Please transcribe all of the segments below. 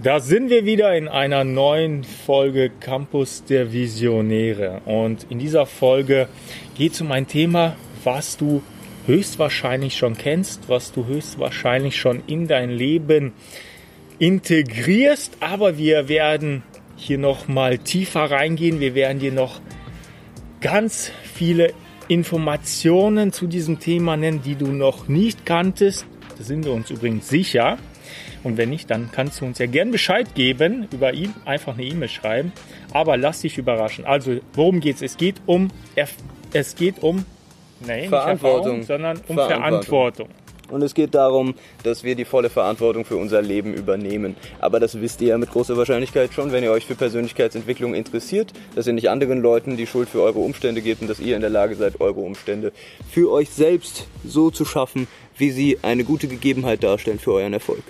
Da sind wir wieder in einer neuen Folge Campus der Visionäre. Und in dieser Folge geht es um ein Thema, was du höchstwahrscheinlich schon kennst, was du höchstwahrscheinlich schon in dein Leben integrierst. Aber wir werden hier noch mal tiefer reingehen. Wir werden dir noch ganz viele Informationen zu diesem Thema nennen, die du noch nicht kanntest. Da sind wir uns übrigens sicher. Und wenn nicht, dann kannst du uns ja gern Bescheid geben über ihn, einfach eine E-Mail schreiben. Aber lass dich überraschen. Also, worum geht's? Es geht um, es geht um, nee, Verantwortung, sondern um Verantwortung. Verantwortung. Und es geht darum, dass wir die volle Verantwortung für unser Leben übernehmen. Aber das wisst ihr ja mit großer Wahrscheinlichkeit schon, wenn ihr euch für Persönlichkeitsentwicklung interessiert, dass ihr nicht anderen Leuten die Schuld für eure Umstände gebt und dass ihr in der Lage seid, eure Umstände für euch selbst so zu schaffen, wie sie eine gute Gegebenheit darstellen für euren Erfolg.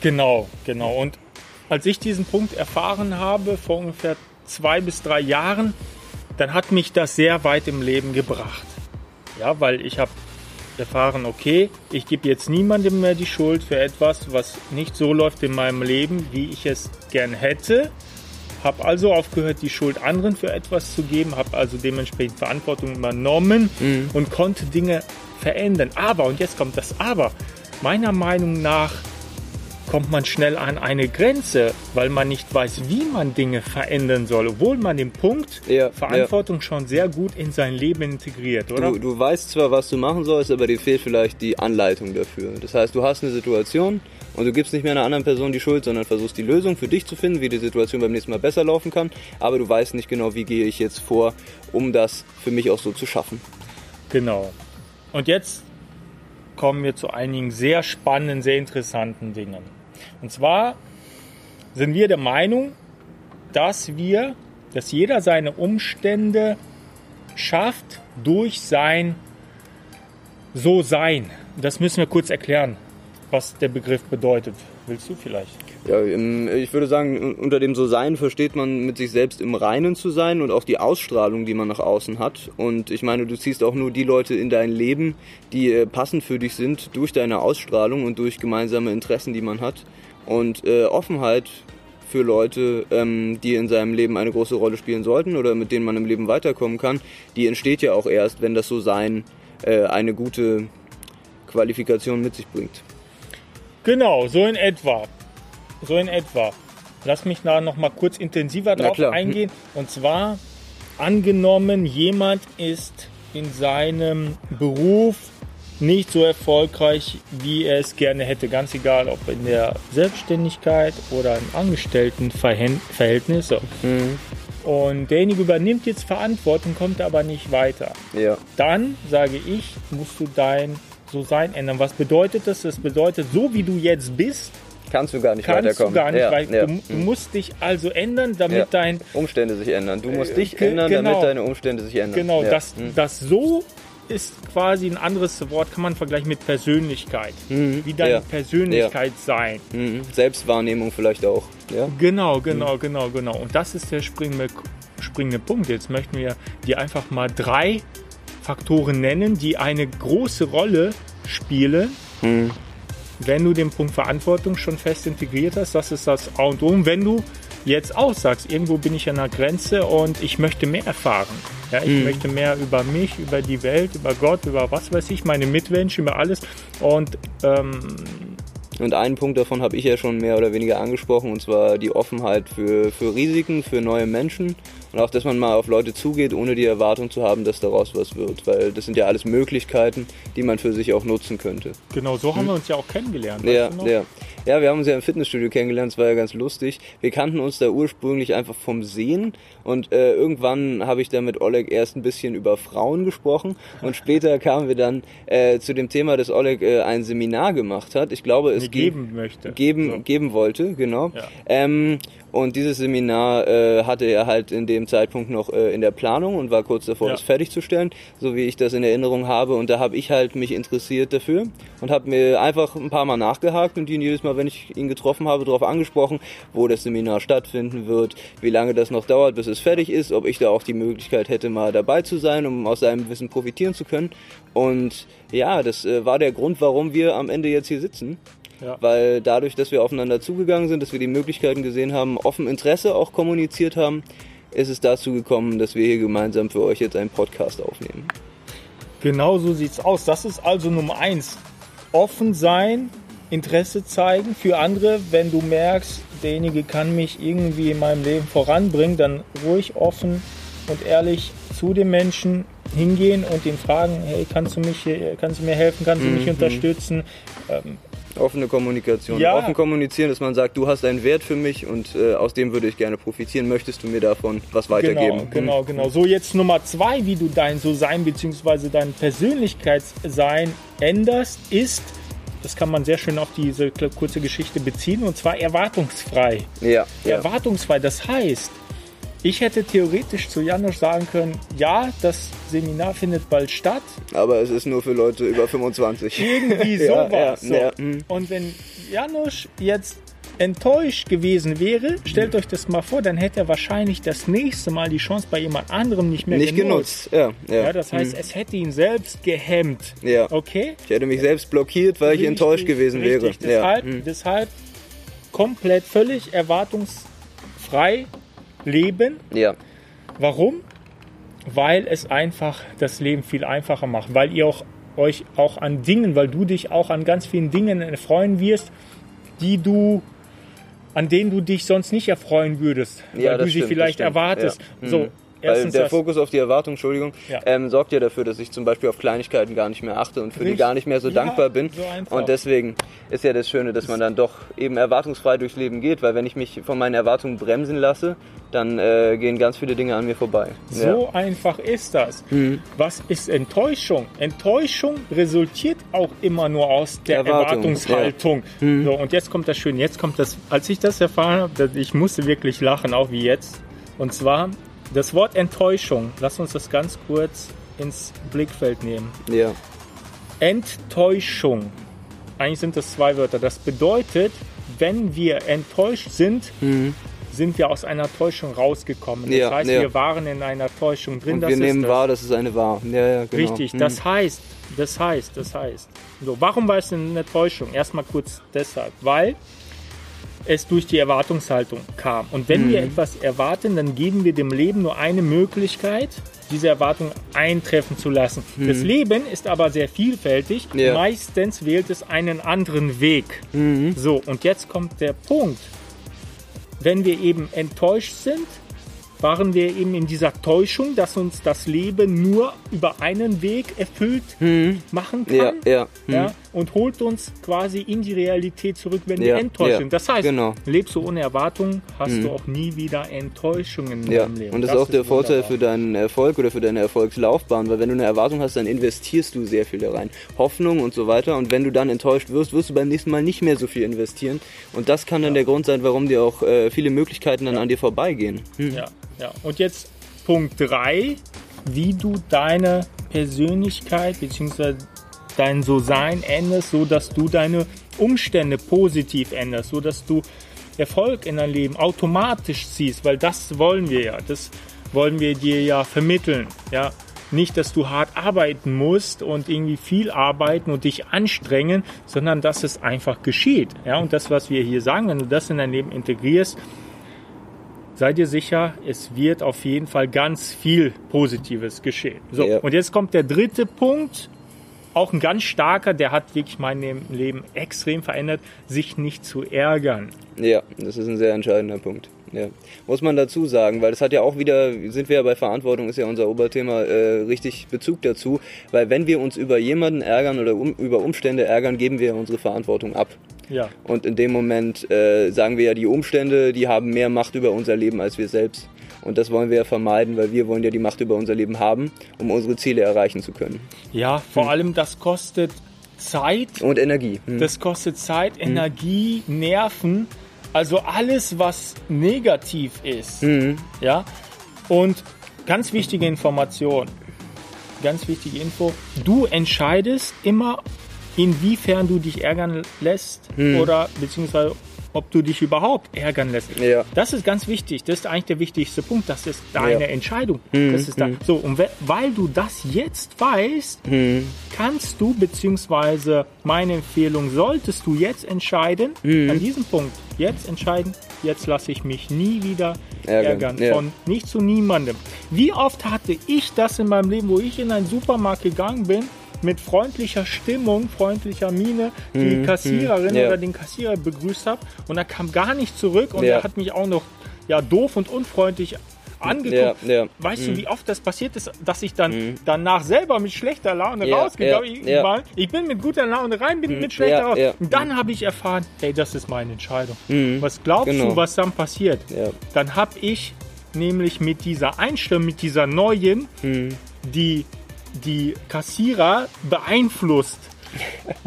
Genau, genau. Und als ich diesen Punkt erfahren habe, vor ungefähr zwei bis drei Jahren, dann hat mich das sehr weit im Leben gebracht. Ja, weil ich habe erfahren, okay, ich gebe jetzt niemandem mehr die Schuld für etwas, was nicht so läuft in meinem Leben, wie ich es gern hätte. Habe also aufgehört, die Schuld anderen für etwas zu geben, habe also dementsprechend Verantwortung übernommen mhm. und konnte Dinge verändern. Aber, und jetzt kommt das Aber, meiner Meinung nach kommt man schnell an eine Grenze, weil man nicht weiß, wie man Dinge verändern soll, obwohl man den Punkt ja, Verantwortung ja. schon sehr gut in sein Leben integriert, oder? Du, du weißt zwar, was du machen sollst, aber dir fehlt vielleicht die Anleitung dafür. Das heißt, du hast eine Situation und du gibst nicht mehr einer anderen Person die Schuld, sondern versuchst die Lösung für dich zu finden, wie die Situation beim nächsten Mal besser laufen kann, aber du weißt nicht genau, wie gehe ich jetzt vor, um das für mich auch so zu schaffen. Genau. Und jetzt kommen wir zu einigen sehr spannenden, sehr interessanten Dingen. Und zwar sind wir der Meinung, dass wir, dass jeder seine Umstände schafft durch sein So-Sein. Das müssen wir kurz erklären, was der Begriff bedeutet. Willst du vielleicht? Ja, ich würde sagen, unter dem So-Sein versteht man mit sich selbst im Reinen zu sein und auch die Ausstrahlung, die man nach außen hat. Und ich meine, du ziehst auch nur die Leute in dein Leben, die äh, passend für dich sind, durch deine Ausstrahlung und durch gemeinsame Interessen, die man hat. Und äh, Offenheit für Leute, ähm, die in seinem Leben eine große Rolle spielen sollten oder mit denen man im Leben weiterkommen kann, die entsteht ja auch erst, wenn das So-Sein äh, eine gute Qualifikation mit sich bringt. Genau, so in etwa. So in etwa. Lass mich da noch mal kurz intensiver drauf eingehen. Und zwar angenommen, jemand ist in seinem Beruf nicht so erfolgreich, wie er es gerne hätte. Ganz egal, ob in der Selbstständigkeit oder im Angestelltenverhältnis. Mhm. Und derjenige übernimmt jetzt Verantwortung, kommt aber nicht weiter. Ja. Dann sage ich, musst du dein So-Sein ändern. Was bedeutet das? Das bedeutet, so wie du jetzt bist, kannst du gar nicht kannst weiterkommen. Du gar nicht, ja, weil ja. du, mhm. musst dich also ändern, damit ja. dein Umstände sich ändern. Du musst dich äh, ändern, genau, damit deine Umstände sich ändern. Genau, das, mhm. das so ist quasi ein anderes Wort, kann man vergleichen mit Persönlichkeit. Mhm. Wie deine Persönlichkeit sein. Mhm. Selbstwahrnehmung vielleicht auch. Genau, genau, mhm. genau, genau. Und das ist der springende, springende Punkt. Jetzt möchten wir dir einfach mal drei Faktoren nennen, die eine große Rolle spielen mhm wenn du den Punkt Verantwortung schon fest integriert hast, das ist das A und O. Und wenn du jetzt auch sagst, irgendwo bin ich an der Grenze und ich möchte mehr erfahren. Ja, ich mhm. möchte mehr über mich, über die Welt, über Gott, über was weiß ich, meine Mitmenschen, über alles. Und ähm, und einen Punkt davon habe ich ja schon mehr oder weniger angesprochen, und zwar die Offenheit für, für Risiken, für neue Menschen und auch, dass man mal auf Leute zugeht, ohne die Erwartung zu haben, dass daraus was wird. Weil das sind ja alles Möglichkeiten, die man für sich auch nutzen könnte. Genau, so haben hm. wir uns ja auch kennengelernt. Ja, ja. ja, wir haben uns ja im Fitnessstudio kennengelernt, das war ja ganz lustig. Wir kannten uns da ursprünglich einfach vom Sehen und äh, irgendwann habe ich da mit Oleg erst ein bisschen über Frauen gesprochen und später kamen wir dann äh, zu dem Thema, dass Oleg äh, ein Seminar gemacht hat. Ich glaube, es geben möchte. Geben, so. geben wollte, genau. Ja. Ähm, und dieses Seminar äh, hatte er halt in dem Zeitpunkt noch äh, in der Planung und war kurz davor, ja. es fertigzustellen, so wie ich das in Erinnerung habe. Und da habe ich halt mich interessiert dafür und habe mir einfach ein paar Mal nachgehakt und ihn jedes Mal, wenn ich ihn getroffen habe, darauf angesprochen, wo das Seminar stattfinden wird, wie lange das noch dauert, bis es fertig ist, ob ich da auch die Möglichkeit hätte, mal dabei zu sein, um aus seinem Wissen profitieren zu können. Und ja, das äh, war der Grund, warum wir am Ende jetzt hier sitzen ja. weil dadurch, dass wir aufeinander zugegangen sind, dass wir die Möglichkeiten gesehen haben, offen Interesse auch kommuniziert haben, ist es dazu gekommen, dass wir hier gemeinsam für euch jetzt einen Podcast aufnehmen. Genau so sieht's aus. Das ist also Nummer eins. Offen sein, Interesse zeigen für andere. Wenn du merkst, derjenige kann mich irgendwie in meinem Leben voranbringen, dann ruhig offen und ehrlich zu dem Menschen hingehen und ihn fragen, hey, kannst du mich, kannst du mir helfen, kannst du mich mhm. unterstützen? Ähm, Offene Kommunikation. Ja. Offen kommunizieren, dass man sagt, du hast einen Wert für mich und äh, aus dem würde ich gerne profitieren. Möchtest du mir davon was weitergeben? Genau, genau, genau. So jetzt Nummer zwei, wie du dein So-Sein bzw. dein Persönlichkeitssein änderst, ist, das kann man sehr schön auf diese kurze Geschichte beziehen, und zwar erwartungsfrei. Ja. Erwartungsfrei, das heißt, ich hätte theoretisch zu Janusz sagen können, ja, das Seminar findet bald statt. Aber es ist nur für Leute über 25. Irgendwie sowas. ja, ja, so. ja. Und wenn Janusz jetzt enttäuscht gewesen wäre, stellt euch das mal vor, dann hätte er wahrscheinlich das nächste Mal die Chance bei jemand anderem nicht mehr nicht genutzt. genutzt. Ja, ja. ja, das heißt, hm. es hätte ihn selbst gehemmt. Ja. Okay? Ich hätte mich selbst blockiert, weil richtig, ich enttäuscht gewesen richtig. wäre. Deshalb, ja. deshalb komplett völlig erwartungsfrei leben. Ja. Warum? Weil es einfach das Leben viel einfacher macht, weil ihr auch euch auch an Dingen, weil du dich auch an ganz vielen Dingen erfreuen wirst, die du an denen du dich sonst nicht erfreuen würdest, ja, weil du sie vielleicht erwartest. Ja. So, mhm. Weil der Fokus auf die Erwartung, Entschuldigung, ja. ähm, sorgt ja dafür, dass ich zum Beispiel auf Kleinigkeiten gar nicht mehr achte und für Richtig. die gar nicht mehr so ja, dankbar bin. So und deswegen ist ja das Schöne, dass man dann doch eben erwartungsfrei durchs Leben geht, weil wenn ich mich von meinen Erwartungen bremsen lasse, dann äh, gehen ganz viele Dinge an mir vorbei. So ja. einfach ist das. Mhm. Was ist Enttäuschung? Enttäuschung resultiert auch immer nur aus der Erwartung. Erwartungshaltung. Mhm. So, und jetzt kommt das Schöne. Jetzt kommt das, als ich das erfahren habe, ich musste wirklich lachen, auch wie jetzt. Und zwar das Wort Enttäuschung, lass uns das ganz kurz ins Blickfeld nehmen. Ja. Enttäuschung. Eigentlich sind das zwei Wörter. Das bedeutet, wenn wir enttäuscht sind, mhm. sind wir aus einer Täuschung rausgekommen. Das ja, heißt, ja. wir waren in einer Täuschung drin. Und wir nehmen wahr, dass es eine war. Ja, genau. Richtig. Mhm. Das heißt, das heißt, das heißt. So, warum war es eine Täuschung? Erstmal kurz deshalb, weil es durch die Erwartungshaltung kam. Und wenn mhm. wir etwas erwarten, dann geben wir dem Leben nur eine Möglichkeit, diese Erwartung eintreffen zu lassen. Mhm. Das Leben ist aber sehr vielfältig. Ja. Meistens wählt es einen anderen Weg. Mhm. So, und jetzt kommt der Punkt. Wenn wir eben enttäuscht sind, waren wir eben in dieser Täuschung, dass uns das Leben nur über einen Weg erfüllt hm. machen kann. Ja, ja. Hm. ja, und holt uns quasi in die Realität zurück, wenn ja, wir enttäuscht sind. Das heißt, genau. lebst du ohne Erwartungen, hast hm. du auch nie wieder Enttäuschungen in deinem Leben. Und das, das ist auch der Vorteil für deinen Erfolg oder für deine Erfolgslaufbahn, weil wenn du eine Erwartung hast, dann investierst du sehr viel da rein. Hoffnung und so weiter. Und wenn du dann enttäuscht wirst, wirst du beim nächsten Mal nicht mehr so viel investieren. Und das kann dann der Grund sein, warum dir auch äh, viele Möglichkeiten dann an dir vorbeigehen. Hm. Ja. Ja, und jetzt Punkt 3, wie du deine Persönlichkeit bzw. dein So-Sein änderst, so dass du deine Umstände positiv änderst, so dass du Erfolg in dein Leben automatisch ziehst, weil das wollen wir ja, das wollen wir dir ja vermitteln, ja. Nicht, dass du hart arbeiten musst und irgendwie viel arbeiten und dich anstrengen, sondern dass es einfach geschieht. Ja, und das, was wir hier sagen, wenn du das in dein Leben integrierst, sei dir sicher, es wird auf jeden Fall ganz viel Positives geschehen. So, ja. und jetzt kommt der dritte Punkt, auch ein ganz starker, der hat wirklich mein Leben extrem verändert, sich nicht zu ärgern. Ja, das ist ein sehr entscheidender Punkt. Ja. Muss man dazu sagen, weil das hat ja auch wieder, sind wir ja bei Verantwortung, ist ja unser Oberthema, äh, richtig Bezug dazu, weil wenn wir uns über jemanden ärgern oder um, über Umstände ärgern, geben wir unsere Verantwortung ab. Ja. Und in dem Moment äh, sagen wir ja, die Umstände, die haben mehr Macht über unser Leben als wir selbst. Und das wollen wir ja vermeiden, weil wir wollen ja die Macht über unser Leben haben, um unsere Ziele erreichen zu können. Ja, vor hm. allem das kostet Zeit. Und Energie. Hm. Das kostet Zeit, hm. Energie, hm. Nerven. Also alles, was negativ ist. Hm. Ja. Und ganz wichtige Information. Ganz wichtige Info. Du entscheidest immer inwiefern du dich ärgern lässt hm. oder beziehungsweise ob du dich überhaupt ärgern lässt. Ja. Das ist ganz wichtig. Das ist eigentlich der wichtigste Punkt. Das ist deine Ja. Entscheidung. Mhm, Das ist da. So, und we- weil du das jetzt weißt, Mhm. kannst du, beziehungsweise meine Empfehlung, solltest du jetzt entscheiden, Mhm. an diesem Punkt, jetzt entscheiden, jetzt lasse ich mich nie wieder Ärgern, ärgern. ja. Von nicht zu niemandem. Wie oft hatte ich das in meinem Leben, wo ich in einen Supermarkt gegangen bin, mit freundlicher Stimmung, freundlicher Miene, die Kassiererin Mhm. ja. oder den Kassierer begrüßt habe und er kam gar nicht zurück und Ja. er hat mich auch noch ja, doof und unfreundlich angeguckt. Ja, ja. Mhm. Weißt du, wie oft das passiert ist, dass ich dann danach selber mit schlechter Laune Ja, rausgegangen ja. Mhm. Ich bin mit guter Laune rein, bin mit schlechter ja. Und dann habe ich erfahren, hey, das ist meine Entscheidung. Mhm. Was glaubst Genau. du, was dann passiert? Dann habe ich nämlich mit dieser Einstellung, mit dieser neuen, Mhm. die, die Kassierer beeinflusst.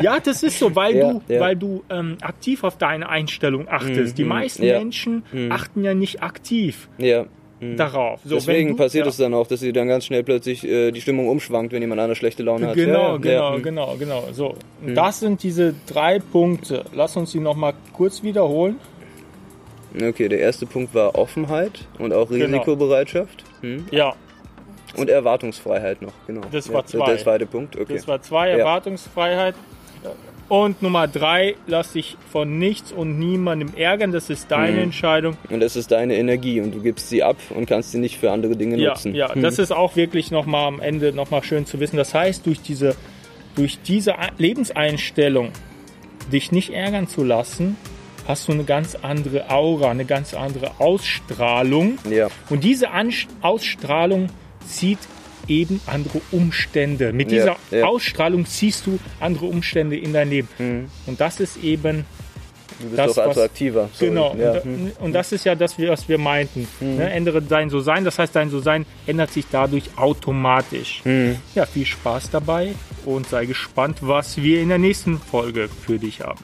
Ja, das ist so, weil Ja, du, ja. weil du ähm, aktiv auf deine Einstellung achtest. Die meisten ja. Menschen achten ja nicht aktiv Ja. darauf. So, Deswegen du, passiert es dann auch, dass sie dann ganz schnell plötzlich äh, die Stimmung umschwankt, wenn jemand eine schlechte Laune hat. Genau, genau, ja. genau, genau. So, und das sind diese drei Punkte. Lass uns die nochmal kurz wiederholen. Okay, der erste Punkt war Offenheit und auch Genau. Risikobereitschaft. Hm? Ja, Und Erwartungsfreiheit noch, genau. Das ja, war Der zwei. zweite Punkt, okay. das war zwei, Ja. Erwartungsfreiheit. Und Nummer drei, lass dich von nichts und niemandem ärgern. Das ist deine Mhm. Entscheidung. Und es ist deine Energie und du gibst sie ab und kannst sie nicht für andere Dinge Ja, nutzen. ja, das ist auch wirklich nochmal am Ende nochmal schön zu wissen. Das heißt, durch diese, durch diese Ei- Lebenseinstellung, dich nicht ärgern zu lassen, hast du eine ganz andere Aura, eine ganz andere Ausstrahlung. ja. Und diese An Ausstrahlung zieht eben andere Umstände. Mit Ja, dieser ja. Ausstrahlung ziehst du andere Umstände in dein Leben. Und das ist eben Du bist Das, doch was- attraktiver. Sorry. Genau, Ja. und, und das ist ja das, was wir meinten. Ne? Ändere dein So-Sein, das heißt, dein So-Sein ändert sich dadurch automatisch. Ja, viel Spaß dabei und sei gespannt, was wir in der nächsten Folge für dich haben.